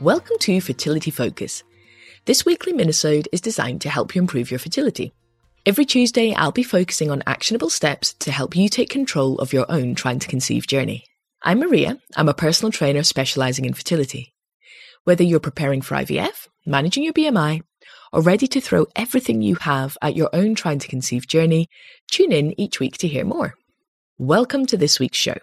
Welcome to Fertility Focus. This weekly minisode is designed to help you improve your fertility. Every Tuesday, I'll be focusing on actionable steps to help you take control of your own trying to conceive journey. I'm Maria. I'm a personal trainer specializing in fertility. Whether you're preparing for IVF, managing your BMI, or ready to throw everything you have at your own trying to conceive journey, tune in each week to hear more. Welcome to this week's show.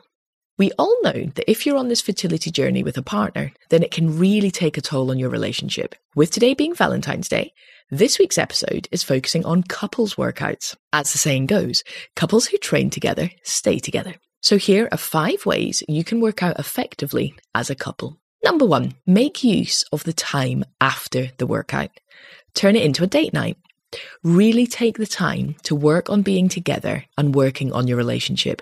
We all know that if you're on this fertility journey with a partner, then it can really take a toll on your relationship. With today being Valentine's Day, this week's episode is focusing on couples workouts. As the saying goes, couples who train together stay together. So here are five ways you can work out effectively as a couple. Number one, make use of the time after the workout. Turn it into a date night. Really take the time to work on being together and working on your relationship.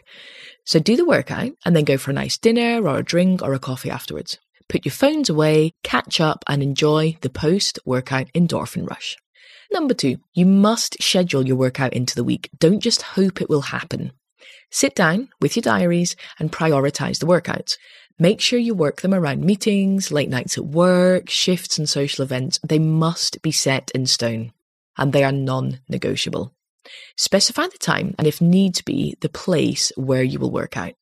So do the workout and then go for a nice dinner or a drink or a coffee afterwards. Put your phones away, catch up, and enjoy the post workout endorphin rush. Number two, you must schedule your workout into the week. Don't just hope it will happen. Sit down with your diaries and prioritize the workouts. Make sure you work them around meetings, late nights at work, shifts, and social events. They must be set in stone and they are non negotiable. Specify the time and, if needs be, the place where you will work out.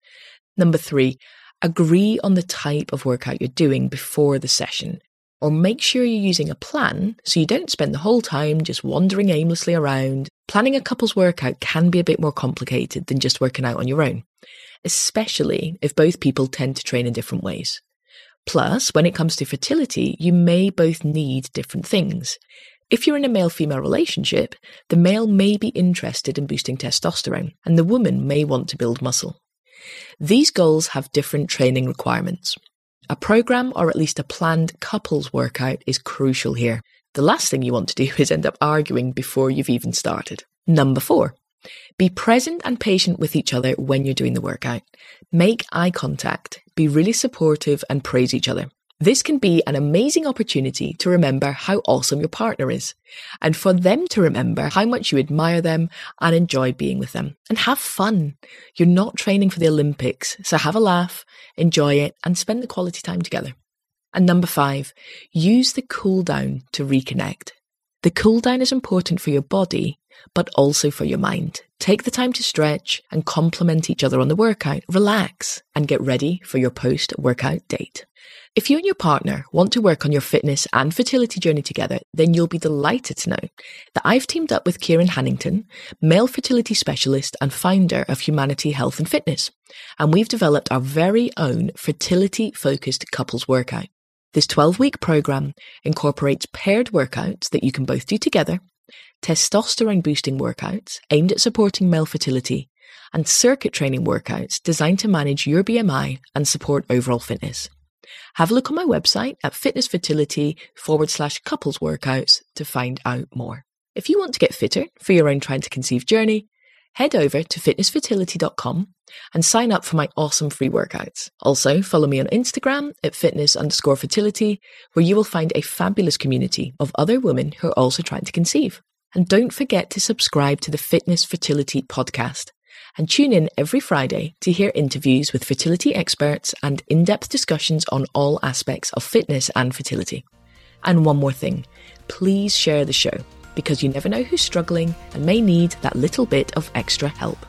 Number three, agree on the type of workout you're doing before the session, or make sure you're using a plan so you don't spend the whole time just wandering aimlessly around. Planning a couple's workout can be a bit more complicated than just working out on your own, especially if both people tend to train in different ways. Plus, when it comes to fertility, you may both need different things. If you're in a male female relationship, the male may be interested in boosting testosterone, and the woman may want to build muscle. These goals have different training requirements. A program or at least a planned couples workout is crucial here. The last thing you want to do is end up arguing before you've even started. Number four, be present and patient with each other when you're doing the workout. Make eye contact, be really supportive, and praise each other. This can be an amazing opportunity to remember how awesome your partner is, and for them to remember how much you admire them and enjoy being with them. And have fun. You're not training for the Olympics, so have a laugh, enjoy it, and spend the quality time together. And number five, use the cool down to reconnect. The cool down is important for your body, but also for your mind. Take the time to stretch and compliment each other on the workout, relax, and get ready for your post workout date. If you and your partner want to work on your fitness and fertility journey together, then you'll be delighted to know that I've teamed up with Kieran Hannington, male fertility specialist and founder of Humanity Health and Fitness, and we've developed our very own fertility focused couples workout. This 12 week program incorporates paired workouts that you can both do together, testosterone boosting workouts aimed at supporting male fertility, and circuit training workouts designed to manage your BMI and support overall fitness. Have a look on my website at fitnessfertility forward slash couples workouts to find out more. If you want to get fitter for your own trying to conceive journey, head over to fitnessfertility.com and sign up for my awesome free workouts. Also, follow me on Instagram at fitness underscore fertility, where you will find a fabulous community of other women who are also trying to conceive. And don't forget to subscribe to the Fitness Fertility podcast and tune in every Friday to hear interviews with fertility experts and in depth discussions on all aspects of fitness and fertility. And one more thing please share the show because you never know who's struggling and may need that little bit of extra help.